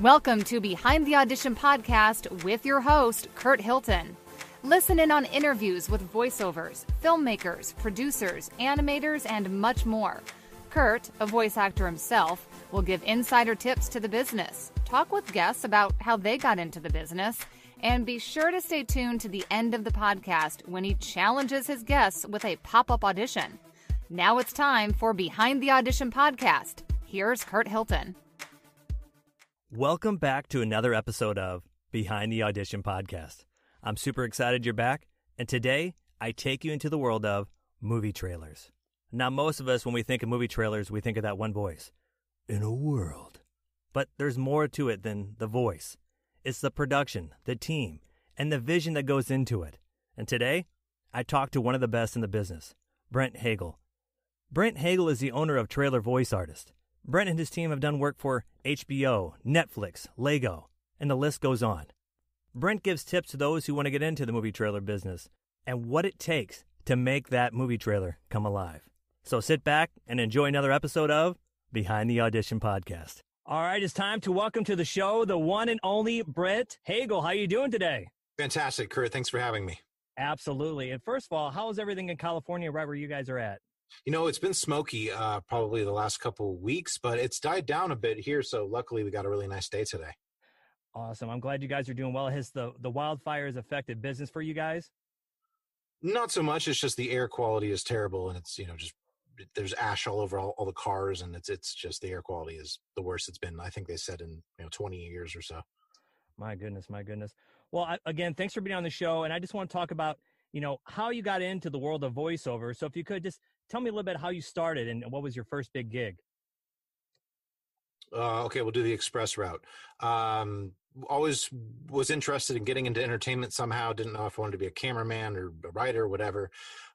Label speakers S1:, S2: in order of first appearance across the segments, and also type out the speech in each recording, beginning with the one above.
S1: Welcome to Behind the Audition podcast with your host, Kurt Hilton. Listen in on interviews with voiceovers, filmmakers, producers, animators, and much more. Kurt, a voice actor himself, will give insider tips to the business, talk with guests about how they got into the business, and be sure to stay tuned to the end of the podcast when he challenges his guests with a pop up audition. Now it's time for Behind the Audition podcast. Here's Kurt Hilton.
S2: Welcome back to another episode of Behind the Audition podcast. I'm super excited you're back, and today I take you into the world of movie trailers. Now, most of us, when we think of movie trailers, we think of that one voice in a world. But there's more to it than the voice. It's the production, the team, and the vision that goes into it. And today, I talked to one of the best in the business, Brent Hagel. Brent Hagel is the owner of Trailer Voice Artist. Brent and his team have done work for HBO, Netflix, Lego, and the list goes on. Brent gives tips to those who want to get into the movie trailer business and what it takes to make that movie trailer come alive. So sit back and enjoy another episode of Behind the Audition podcast. All right, it's time to welcome to the show the one and only Brent Hagel. How are you doing today?
S3: Fantastic, Kurt. Thanks for having me.
S2: Absolutely. And first of all, how is everything in California right where you guys are at?
S3: You know, it's been smoky uh, probably the last couple weeks, but it's died down a bit here. So luckily, we got a really nice day today.
S2: Awesome. I'm glad you guys are doing well. Has the the wildfires affected business for you guys?
S3: Not so much. It's just the air quality is terrible, and it's you know just there's ash all over all, all the cars, and it's it's just the air quality is the worst it's been. I think they said in you know 20 years or so.
S2: My goodness, my goodness. Well, I, again, thanks for being on the show, and I just want to talk about you know how you got into the world of voiceover. So if you could just tell me a little bit how you started and what was your first big gig?
S3: Uh, okay, we'll do the express route. Um, always was interested in getting into entertainment somehow. Didn't know if I wanted to be a cameraman or a writer or whatever.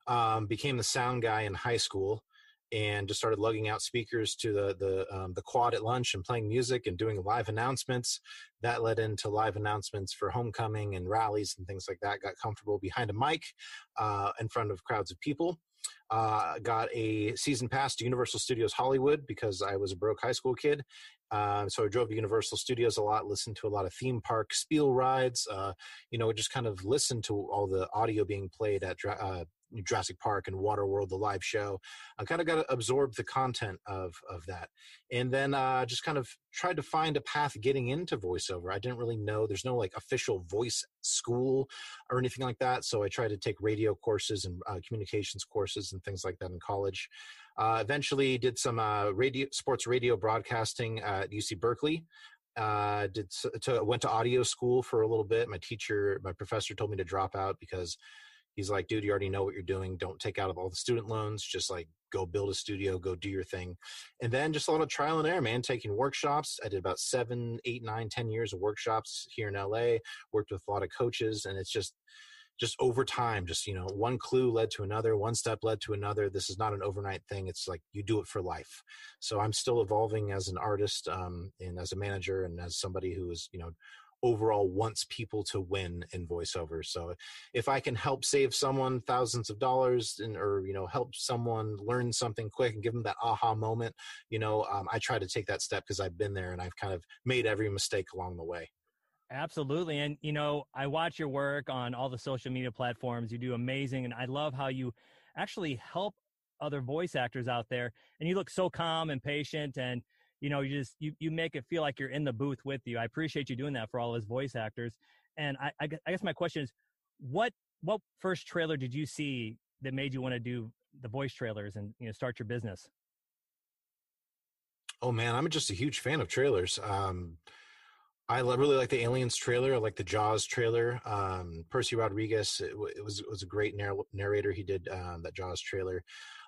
S3: Um, became the sound guy in high school and just started lugging out speakers to the the um, the quad at lunch and playing music and doing live announcements. That led into live announcements for homecoming and rallies and things like that. Got comfortable behind a mic uh, in front of crowds of people. Uh, got a season pass to Universal Studios Hollywood because I was a broke high school kid. Uh, so I drove to Universal Studios a lot, listened to a lot of theme park spiel rides. Uh, you know, just kind of listened to all the audio being played at uh, Jurassic Park and Waterworld, the live show. I kind of got to absorb the content of of that, and then uh, just kind of tried to find a path getting into voiceover. I didn't really know. There's no like official voice school or anything like that, so I tried to take radio courses and uh, communications courses and things like that in college. Uh, eventually, did some uh, radio sports radio broadcasting at UC Berkeley. Uh, did to, went to audio school for a little bit. My teacher, my professor, told me to drop out because he's like, dude, you already know what you're doing. Don't take out of all the student loans. Just like go build a studio, go do your thing. And then just a lot of trial and error, man, taking workshops. I did about seven, eight, nine, ten years of workshops here in LA, worked with a lot of coaches. And it's just, just over time, just, you know, one clue led to another, one step led to another. This is not an overnight thing. It's like you do it for life. So I'm still evolving as an artist um, and as a manager and as somebody who is, you know, overall wants people to win in voiceover. So if I can help save someone thousands of dollars and, or, you know, help someone learn something quick and give them that aha moment, you know, um, I try to take that step because I've been there and I've kind of made every mistake along the way.
S2: Absolutely. And, you know, I watch your work on all the social media platforms. You do amazing. And I love how you actually help other voice actors out there. And you look so calm and patient and, you know, you just you you make it feel like you're in the booth with you. I appreciate you doing that for all his voice actors. And I, I, I guess my question is, what what first trailer did you see that made you want to do the voice trailers and you know start your business?
S3: Oh man, I'm just a huge fan of trailers. Um, I really like the Aliens trailer. I like the Jaws trailer. Um, Percy Rodrigues, it, it, was it was a great narr- narrator. He did um, that Jaws trailer.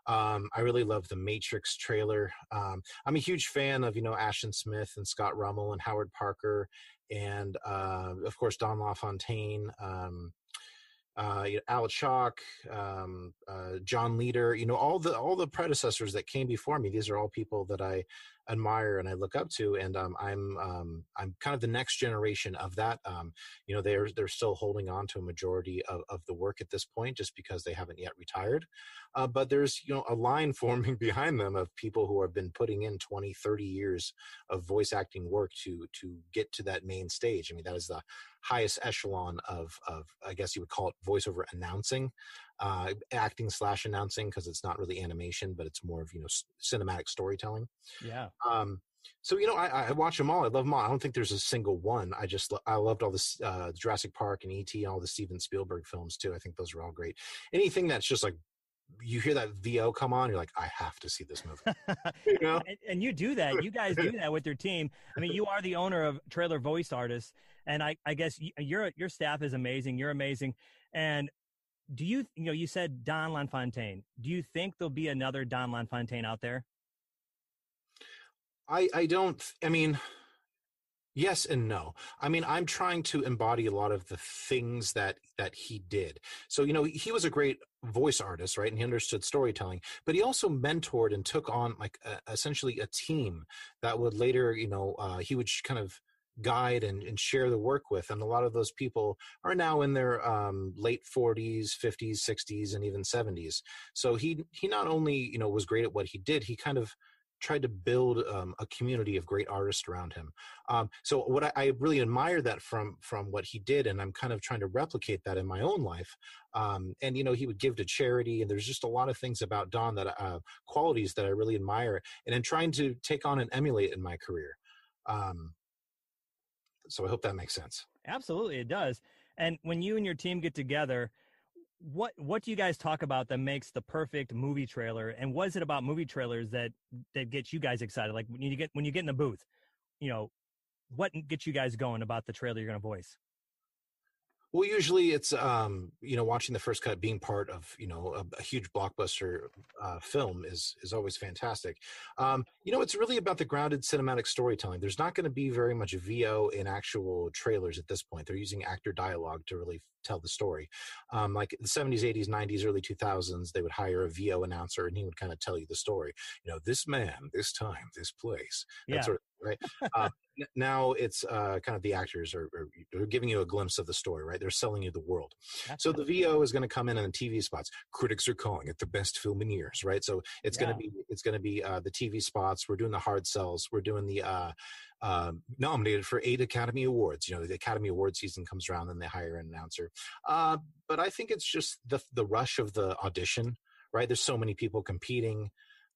S3: Um, I really love the Matrix trailer. Um, I'm a huge fan of you know Ashton Smith and Scott Rummell and Howard Parker, and uh, of course Don LaFontaine. Um, uh, you know, Al Chalk, um, uh, John Leader, you know, all the all the predecessors that came before me. These are all people that I admire and I look up to, and um, I'm um, I'm kind of the next generation of that. Um, you know, they're they're still holding on to a majority of, of the work at this point, just because they haven't yet retired. Uh, but there's you know a line forming behind them of people who have been putting in 20, 30 years of voice acting work to to get to that main stage. I mean, that is the highest echelon of of I guess you would call it voiceover announcing, uh, acting slash announcing because it's not really animation, but it's more of you know cinematic storytelling.
S2: Yeah.
S3: Um, so you know, I, I watch them all. I love them all. I don't think there's a single one. I just I loved all this uh, Jurassic Park and ET, all the Steven Spielberg films too. I think those are all great. Anything that's just like you hear that VO come on, you're like, I have to see this movie.
S2: you know? and, and, you do that. You guys do that with your team. I mean, you are the owner of Trailer Voice Artists, and I, I guess your your staff is amazing. You're amazing. And do you, you know, you said Don LaFontaine. Do you think there'll be another Don LaFontaine out there?
S3: I, I don't. I mean, yes and no. I mean i'm trying to embody a lot of the things that that he did. So you know he was a great voice artist right and he understood storytelling but he also mentored and took on like a, essentially a team that would later you know uh, he would kind of guide and, and share the work with and a lot of those people are now in their um, late 40s 50s 60s and even 70s so he he not only you know was great at what he did he kind of tried to build um, a community of great artists around him. Um, so what I, I, really admire that from from what he did, and I'm kind of trying to replicate that in my own life. Um, and you know, he would give to charity, and there's just a lot of things about Don that uh, qualities that I really admire, and I'm trying to take on and emulate in my career. Um, so I hope that makes sense.
S2: Absolutely, it does. And when you and your team get together, what what do you guys talk about that makes the perfect movie trailer and what is it about movie trailers that that gets you guys excited? Like when you get when you get in the booth you know what gets you guys going about the trailer you're going to voice
S3: well, usually it's um, you know watching the first cut, being part of you know a, a huge blockbuster uh, film is is always fantastic. Um, you know, it's really about the grounded cinematic storytelling. There's not going to be very much VO in actual trailers at this point. They're using actor dialogue to really tell the story. Um, like the 70s, 80s, 90s, early 2000s, they would hire a VO announcer and he would kind of tell you the story. You know, this man, this time, this place, that yeah. sort of right? Uh, now it's uh, kind of the actors are, are, are, giving you a glimpse of the story, right? They're selling you the world. That's so the VO is going to come in on the TV spots. Critics are calling it the best film in years, right? So it's yeah. going to be it's going to be uh, the TV spots. We're doing the hard sells. We're doing the uh, um, nominated for eight Academy Awards. You know, the Academy Award season comes around, and they hire an announcer. Uh, but I think it's just the the rush of the audition, right? There's so many people competing.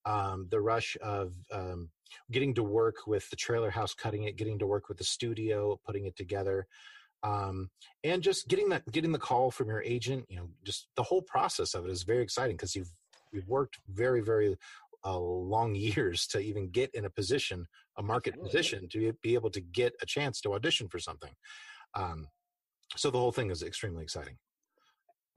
S3: Um, the rush of um, getting to work with the trailer house cutting it getting to work with the studio putting it together um, and just getting that getting the call from your agent you know just the whole process of it is very exciting because you've you've worked very very uh, long years to even get in a position a market Absolutely. position to be able to get a chance to audition for something um, so the whole thing is extremely exciting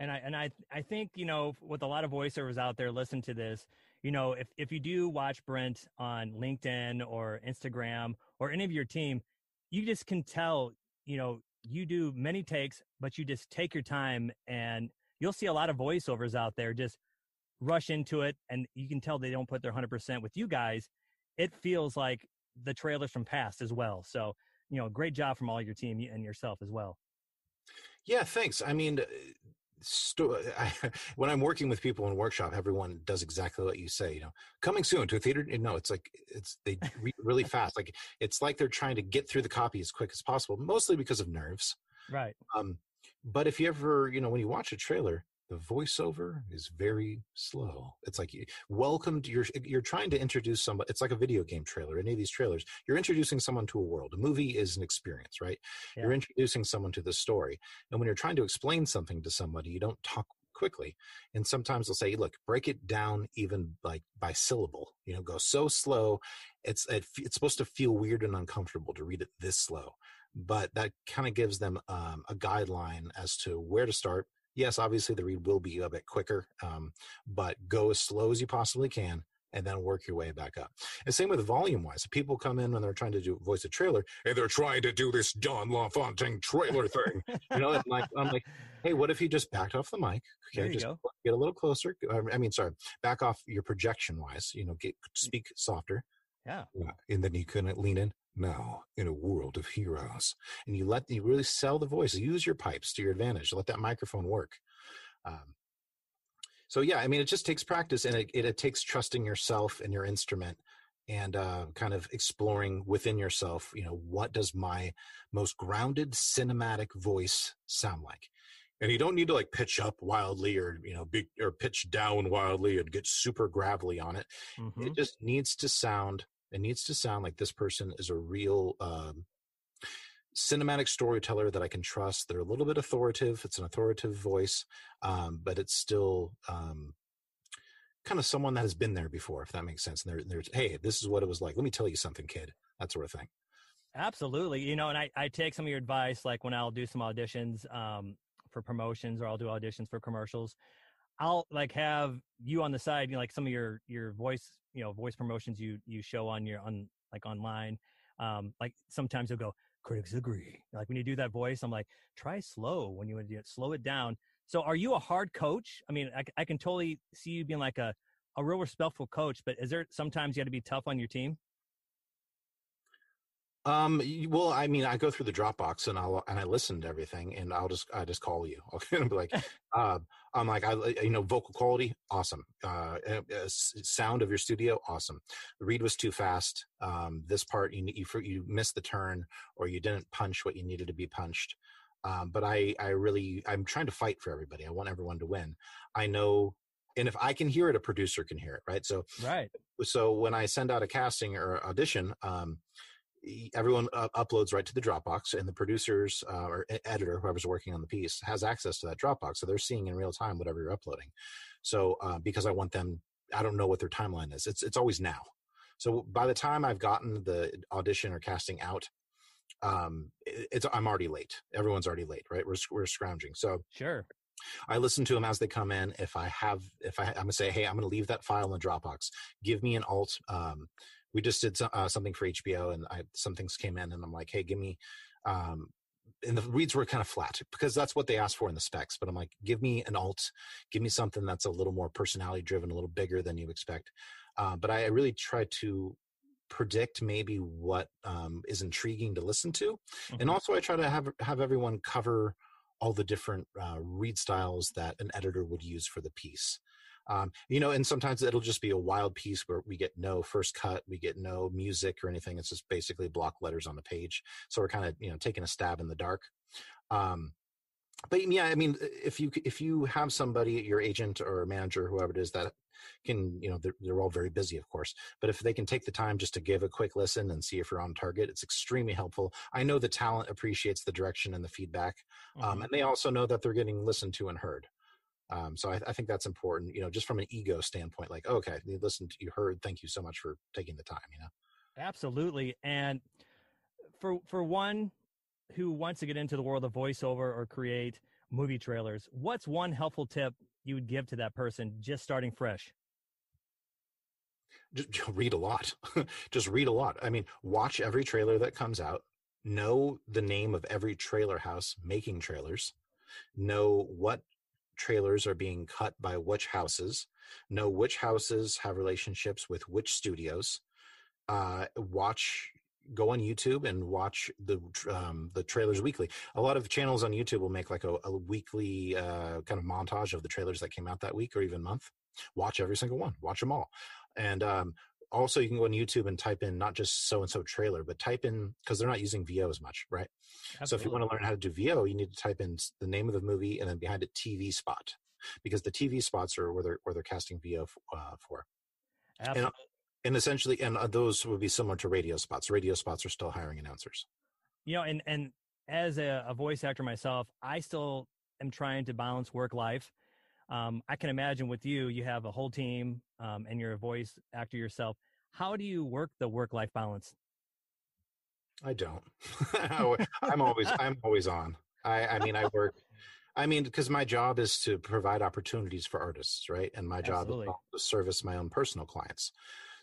S2: and I and I I think you know with a lot of voiceovers out there listen to this you know, if, if you do watch Brent on LinkedIn or Instagram or any of your team, you just can tell, you know, you do many takes, but you just take your time and you'll see a lot of voiceovers out there just rush into it. And you can tell they don't put their 100% with you guys. It feels like the trailers from past as well. So, you know, great job from all your team and yourself as well.
S3: Yeah, thanks. I mean, sto- I, when I'm working with people in workshop, everyone does exactly what you say. You know, coming soon to a theater. No, it's like it's they read really fast. Like it's like they're trying to get through the copy as quick as possible, mostly because of nerves.
S2: Right.
S3: Um, but if you ever, you know, when you watch a trailer, the voiceover is very slow. It's like welcome to you're you're trying to introduce somebody it's like a video game trailer any of these trailers you're introducing someone to a world. A movie is an experience right? Yeah. you're introducing someone to the story and when you're trying to explain something to somebody you don't talk quickly and sometimes they'll say look break it down even like by syllable you know go so slow it's it, it's supposed to feel weird and uncomfortable to read it this slow but that kind of gives them um, a guideline as to where to start yes, obviously the read will be a bit quicker, um, but go as slow as you possibly can and then work your way back up. And same with volume wise. People come in when they're trying to do voice a trailer and they're trying to do this Don LaFontaine trailer thing. you know, like I'm like, hey, what if you just backed off the mic? Okay, just go. get a little closer. I mean, sorry, back off your projection wise. You know, get speak softer
S2: Yeah.
S3: And then you couldn't lean in. Now, in a world of heroes, and you let you really sell the voice. Use your pipes to your advantage. Let that microphone work. Um, so yeah, I mean, it just takes practice, and it, it, it takes trusting yourself and your instrument, and uh, kind of exploring within yourself. You know, what does my most grounded cinematic voice sound like? and you don't need to like pitch up wildly or you know big or pitch down wildly and get super gravelly on it mm-hmm. it just needs to sound it needs to sound like this person is a real um, cinematic storyteller that i can trust they're a little bit authoritative it's an authoritative voice um, but it's still um, kind of someone that has been there before if that makes sense and they're, they're hey this is what it was like let me tell you something kid that sort of thing
S2: Absolutely. You know, and I, I take some of your advice, like when I'll do some auditions, um, for promotions or I'll do auditions for commercials. I'll like have you on the side, you know, like some of your your voice, you know, voice promotions you you show on your on like online. Um, like sometimes you'll go, critics agree. Like when you do that voice, I'm like, try slow when you do it, slow it down. So are you a hard coach? I mean, I, I can totally see you being like a a real respectful coach, but is there sometimes you got to be tough on your team?
S3: Um, well, I mean, I go through the Dropbox and I'll and I listen to everything, and I'll just I just call you. Okay, and be like, uh, I'm like, I you know, vocal quality, awesome. Uh, uh, sound of your studio, awesome. The read was too fast. Um, this part you you you missed the turn, or you didn't punch what you needed to be punched. Um, but I I really I'm trying to fight for everybody. I want everyone to win. I know and if I can hear it, a producer can hear it, right? So,
S2: right.
S3: So when I send out a casting or audition, um, everyone uh, uploads right to the Dropbox, and the producers uh, or editor, whoever's working on the piece, has access to that Dropbox, so they're seeing in real time whatever you're uploading. So uh, because I want them, I don't know what their timeline is. It's it's always now. So by the time I've gotten the audition or casting out, um, it's I'm already late. Everyone's already late, right? We're we're scrounging. So
S2: sure.
S3: I listen to them as they come in. If I have, if I, I'm gonna say, hey, I'm gonna leave that file in the Dropbox. Give me an alt. Um, we just did uh, something for HBO, and I, some things came in, and I'm like, hey, give me. Um, and the reads were kind of flat because that's what they asked for in the specs. But I'm like, give me an alt, give me something that's a little more personality driven, a little bigger than you expect. Uh, but I really try to predict maybe what um, is intriguing to listen to, mm-hmm. and also I try to have have everyone cover all the different uh, read styles that an editor would use for the piece. Um, you know, and sometimes it'll just be a wild piece where we get no first cut, we get no music or anything. It's just basically block letters on the page. So we're kind of you know taking a stab in the dark. Um, but yeah, I mean, if you if you have somebody, your agent or manager, whoever it is, that can you know they're, they're all very busy, of course. But if they can take the time just to give a quick listen and see if you're on target, it's extremely helpful. I know the talent appreciates the direction and the feedback, um, mm-hmm. um, and they also know that they're getting listened to and heard. Um, so I, I, think that's important, you know, just from an ego standpoint, like, okay, you listened, you heard, thank you so much for taking the time, you know?
S2: Absolutely. And for, for one who wants to get into the world of voiceover or create movie trailers, what's one helpful tip you would give to that person just starting fresh?
S3: Just read a lot. just read a lot. I mean, watch every trailer that comes out. Know the name of every trailer house making trailers. Know what trailers are being cut by which houses, know which houses have relationships with which studios, uh, watch go on YouTube and watch the um, the trailers weekly. A lot of channels on YouTube will make like a, a weekly uh, kind of montage of the trailers that came out that week or even month. Watch every single one. Watch them all, and um, also you can go on youtube and type in not just so and so trailer but type in because they're not using vo as much right Absolutely. so if you want to learn how to do vo you need to type in the name of the movie and then behind it tv spot because the tv spots are where they're where they're casting vo uh, for Absolutely. And, and essentially and uh, those would be similar to radio spots radio spots are still hiring announcers
S2: you know and and as a, a voice actor myself i still am trying to balance work life um, I can imagine with you, you have a whole team um, and you're a voice actor yourself. How do you work the work life balance?
S3: I don't. I'm always I'm always on. I, I mean I work. I mean because my job is to provide opportunities for artists, right? And my job Absolutely. is to service my own personal clients.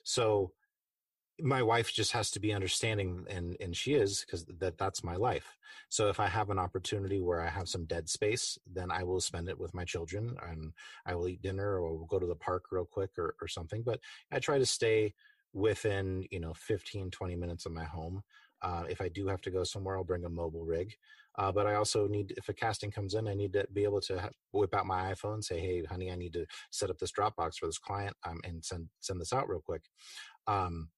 S3: So my wife just has to be understanding and and she is because that that's my life. So if i have an opportunity where i have some dead space then i will spend it with my children and i will eat dinner or we'll go to the park real quick or, or something but i try to stay within you know 15 20 minutes of my home. Uh, if i do have to go somewhere i'll bring a mobile rig. Uh, but i also need if a casting comes in i need to be able to whip out my iphone say hey honey i need to set up this dropbox for this client um, and send send this out real quick. Um,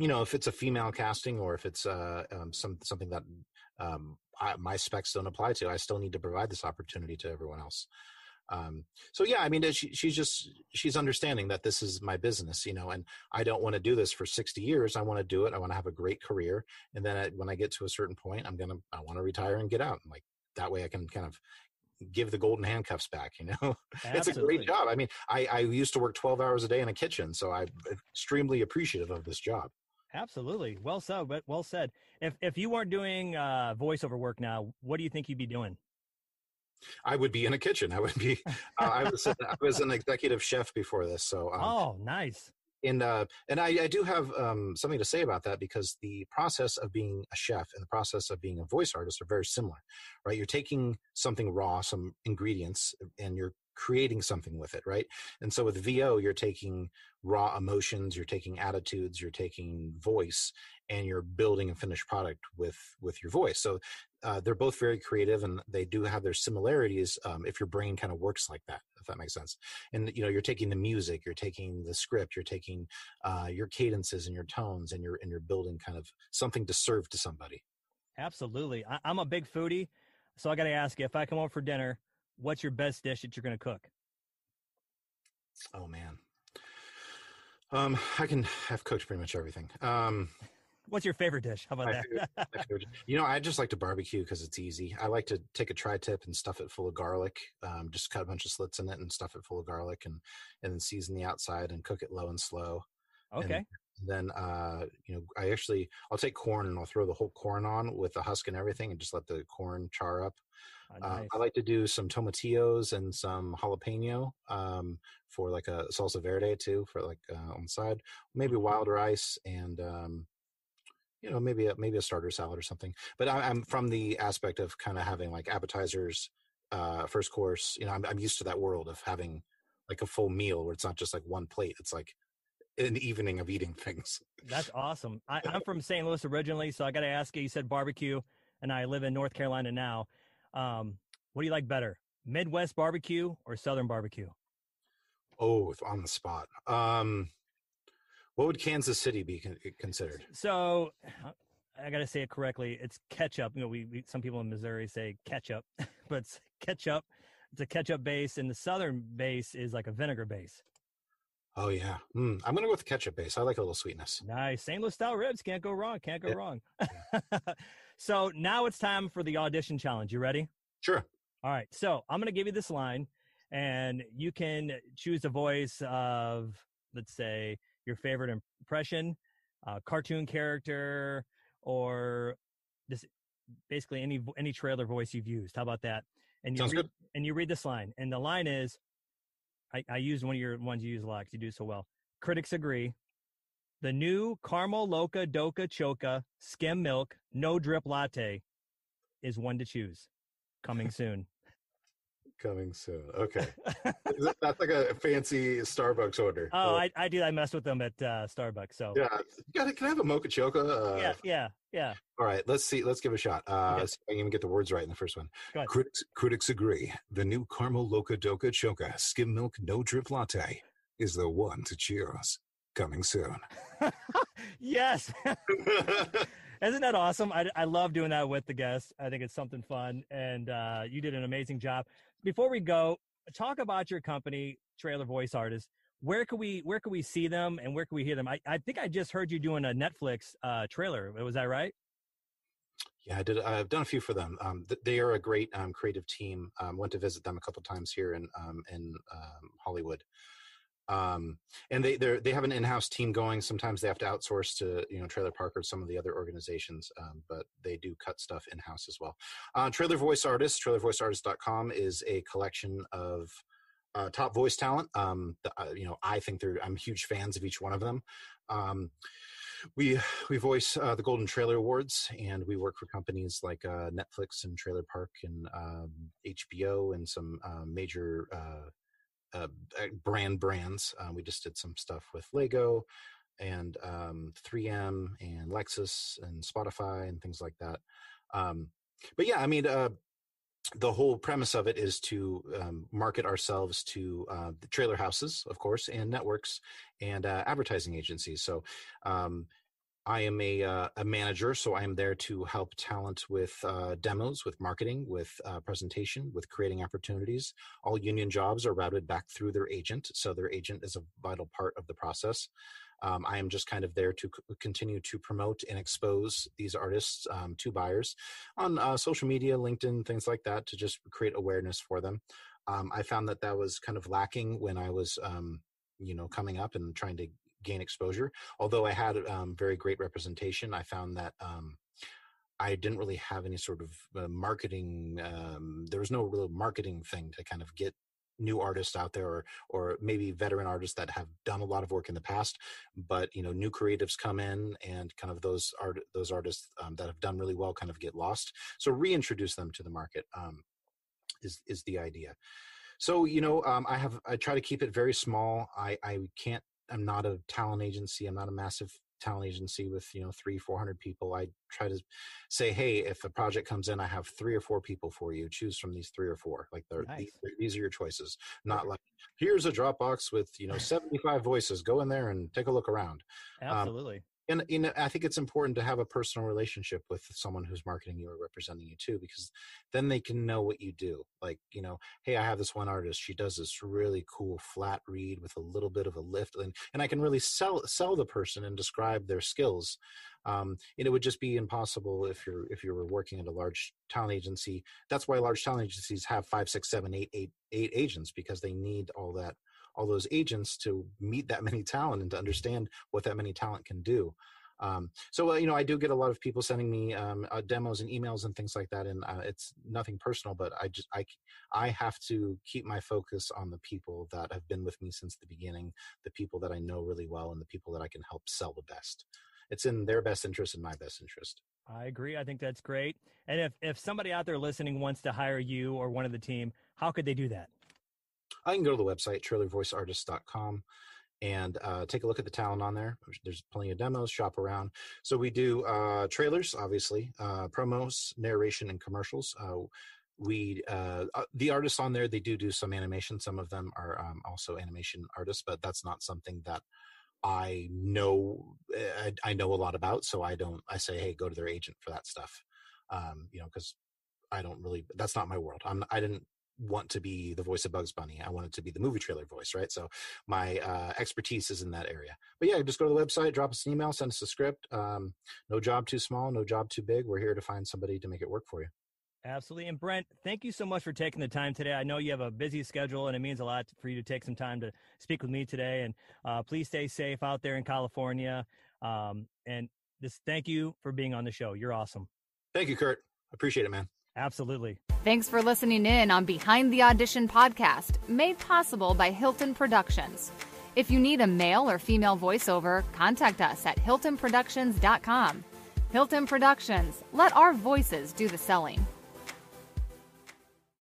S3: you know if it's a female casting or if it's uh, um, some something that um, I, my specs don't apply to i still need to provide this opportunity to everyone else um, so yeah, I mean, she, she's just she's understanding that this is my business, you know, and I don't want to do this for sixty years. I want to do it. I want to have a great career, and then I, when I get to a certain point, I'm gonna I want to retire and get out. And like that way, I can kind of give the golden handcuffs back. You know, it's a great job. I mean, I I used to work twelve hours a day in a kitchen, so I'm extremely appreciative of this job.
S2: Absolutely, well said. But well said. If if you weren't doing uh, voiceover work now, what do you think you'd be doing?
S3: I would be in a kitchen. I would be. Uh, I was. I was an executive chef before this. So.
S2: Um, oh, nice.
S3: And uh, and I, I do have um, something to say about that because the process of being a chef and the process of being a voice artist are very similar, right? You're taking something raw, some ingredients, and you're creating something with it, right? And so with VO, you're taking raw emotions, you're taking attitudes, you're taking voice, and you're building a finished product with with your voice. So uh, they're both very creative, and they do have their similarities. Um, if your brain kind of works like that, if that makes sense. And you know, you're taking the music, you're taking the script, you're taking uh, your cadences and your tones, and you're and you're building kind of something to serve to somebody.
S2: Absolutely, I, I'm a big foodie, so I got to ask you if I come over for dinner, what's your best dish that you're going to cook?
S3: Oh man. Um, I can have cooked pretty much everything. Um,
S2: What's your favorite dish? How about
S3: that? Favorite, you know, I just like to barbecue because it's easy. I like to take a tri-tip and stuff it full of garlic. Um, just cut a bunch of slits in it and stuff it full of garlic, and and then season the outside and cook it low and slow.
S2: Okay.
S3: And then, uh, you know, I actually I'll take corn and I'll throw the whole corn on with the husk and everything, and just let the corn char up. Oh, nice. uh, I like to do some tomatillos and some jalapeno um, for like a salsa verde too, for like uh, on the side. Maybe mm-hmm. wild rice and um, you know maybe a, maybe a starter salad or something but I, am from the aspect of kind of having like appetizers uh first course you know I'm, I'm used to that world of having like a full meal where it's not just like one plate it's like an evening of eating things
S2: that's awesome I, i'm from st louis originally so i got to ask you you said barbecue and i live in north carolina now um what do you like better midwest barbecue or southern barbecue
S3: oh on the spot um what would Kansas City be considered?
S2: So, I got to say it correctly. It's ketchup. You know, we, we some people in Missouri say ketchup, but it's ketchup. It's a ketchup base, and the southern base is like a vinegar base.
S3: Oh yeah, mm, I'm gonna go with the ketchup base. I like a little sweetness.
S2: Nice, St. Louis style ribs can't go wrong. Can't go yeah. wrong. so now it's time for the audition challenge. You ready?
S3: Sure.
S2: All right. So I'm gonna give you this line, and you can choose the voice of, let's say, your favorite impression, uh, cartoon character, or this basically any any trailer voice you've used. How about that? And you
S3: Sounds
S2: read,
S3: good.
S2: and you read this line, and the line is, I, I used one of your ones you use a lot because you do so well. Critics agree. The new caramel loca doca choca skim milk no drip latte is one to choose. Coming soon
S3: coming soon. Okay, that's like a fancy Starbucks order.
S2: Oh, I, I do. I mess with them at uh, Starbucks. So
S3: yeah, got can I have a mocha choca?
S2: Uh, yeah, yeah, yeah.
S3: All right, let's see. Let's give it a shot. Uh, okay. see I can even get the words right in the first one. Critics critics agree. The new caramel loca doca choca skim milk no drip latte is the one to choose. Coming soon.
S2: yes. Isn't that awesome? I, I love doing that with the guests. I think it's something fun, and uh, you did an amazing job. Before we go, talk about your company, Trailer Voice Artists. Where can we where can we see them, and where can we hear them? I, I think I just heard you doing a Netflix uh, trailer. Was that right?
S3: Yeah, I did. I've done a few for them. Um, they are a great um, creative team. Um, went to visit them a couple times here in um, in um, Hollywood um, and they they have an in-house team going. Sometimes they have to outsource to you know Trailer Park or some of the other organizations, um, but they do cut stuff in-house as well. Uh, Trailer Voice Artists, trailervoiceartist.com is a collection of uh, top voice talent. Um, the, uh, you know, I think they're I'm huge fans of each one of them. Um, we we voice uh, the Golden Trailer Awards, and we work for companies like uh, Netflix and Trailer Park and um, HBO and some uh, major uh, uh, brand brands. Uh, we just did some stuff with Lego and um, 3M and Lexus and Spotify and things like that. Um, but yeah, I mean, uh, the whole premise of it is to um, market ourselves to uh, the trailer houses, of course, and networks and uh, advertising agencies. So um, I am a, uh, a manager, so I am there to help talent with uh, demos, with marketing, with uh, presentation, with creating opportunities. All union jobs are routed back through their agent, so their agent is a vital part of the process. Um, I am just kind of there to c- continue to promote and expose these artists um, to buyers on uh, social media, LinkedIn, things like that, to just create awareness for them. Um, I found that that was kind of lacking when I was, um, you know, coming up and trying to gain exposure. Although I had um, very great representation, I found that um, I didn't really have any sort of uh, marketing. Um, there was no real marketing thing to kind of get new artists out there or or maybe veteran artists that have done a lot of work in the past but you know new creatives come in and kind of those art those artists um, that have done really well kind of get lost so reintroduce them to the market um, is is the idea so you know um, i have i try to keep it very small i i can't I'm not a talent agency. I'm not a massive talent agency with you know three four hundred people i try to say hey if a project comes in i have three or four people for you choose from these three or four like nice. these, these, are your choices not like here's a dropbox with you know 75 voices go in there and take a look around
S2: um, absolutely um,
S3: and you know i think it's important to have a personal relationship with someone who's marketing you or representing you too because then they can know what you do. Like you know hey i have this one artist. She does this really cool flat read with a little bit of a lift and, and i can really sell sell the person and describe their skills um, and it would just be impossible if you're if you were working at a large talent agency. That's why large talent agencies have five six seven eight eight eight agents because they need all that all those agents to meet that many talent and to understand what that many talent can do. Um, so uh, you know, I do get a lot of people sending me um, uh, demos and emails and things like that, and uh, it's nothing personal. But I just I I have to keep my focus on the people that have been with me since the beginning, the people that I know really well, and the people that I can help sell the best. It's in their best interest and my best interest.
S2: I agree. I think that's great. And if if somebody out there listening wants to hire you or one of the team, how could they do that?
S3: I can go to the website, trailervoiceartist.com and uh, take a look at the talent on there. There's plenty of demos, shop around. So we do uh, trailers, obviously, uh, promos, narration, and commercials. Uh, we uh, uh, the artists on there they do do some animation. Some of them are um, also animation artists, but that's not something that I know I, I, know a lot about. So I don't. I say, hey, go to their agent for that stuff. Um, you know, because I don't really. That's not my world. I'm. I didn't want to be the voice of Bugs Bunny. I wanted to be the movie trailer voice, right? So my uh, expertise is in that area. But yeah, just go to the website, drop us an email, send us a script. Um, no job too small, no job too big. We're here to find somebody to make it work for you.
S2: Absolutely. And Brent, thank you so much for taking the time today. I know you have a busy schedule and it means a lot for you to take some time to speak with me today. And uh, please stay safe out there in California. Um, and just thank you for being on the show. You're awesome.
S3: Thank you, Kurt. Appreciate it, man.
S2: Absolutely.
S1: Thanks for listening in on Behind the Audition podcast, made possible by Hilton Productions. If you need a male or female voiceover, contact us at hiltonproductions.com. Hilton Productions, let our voices do the selling.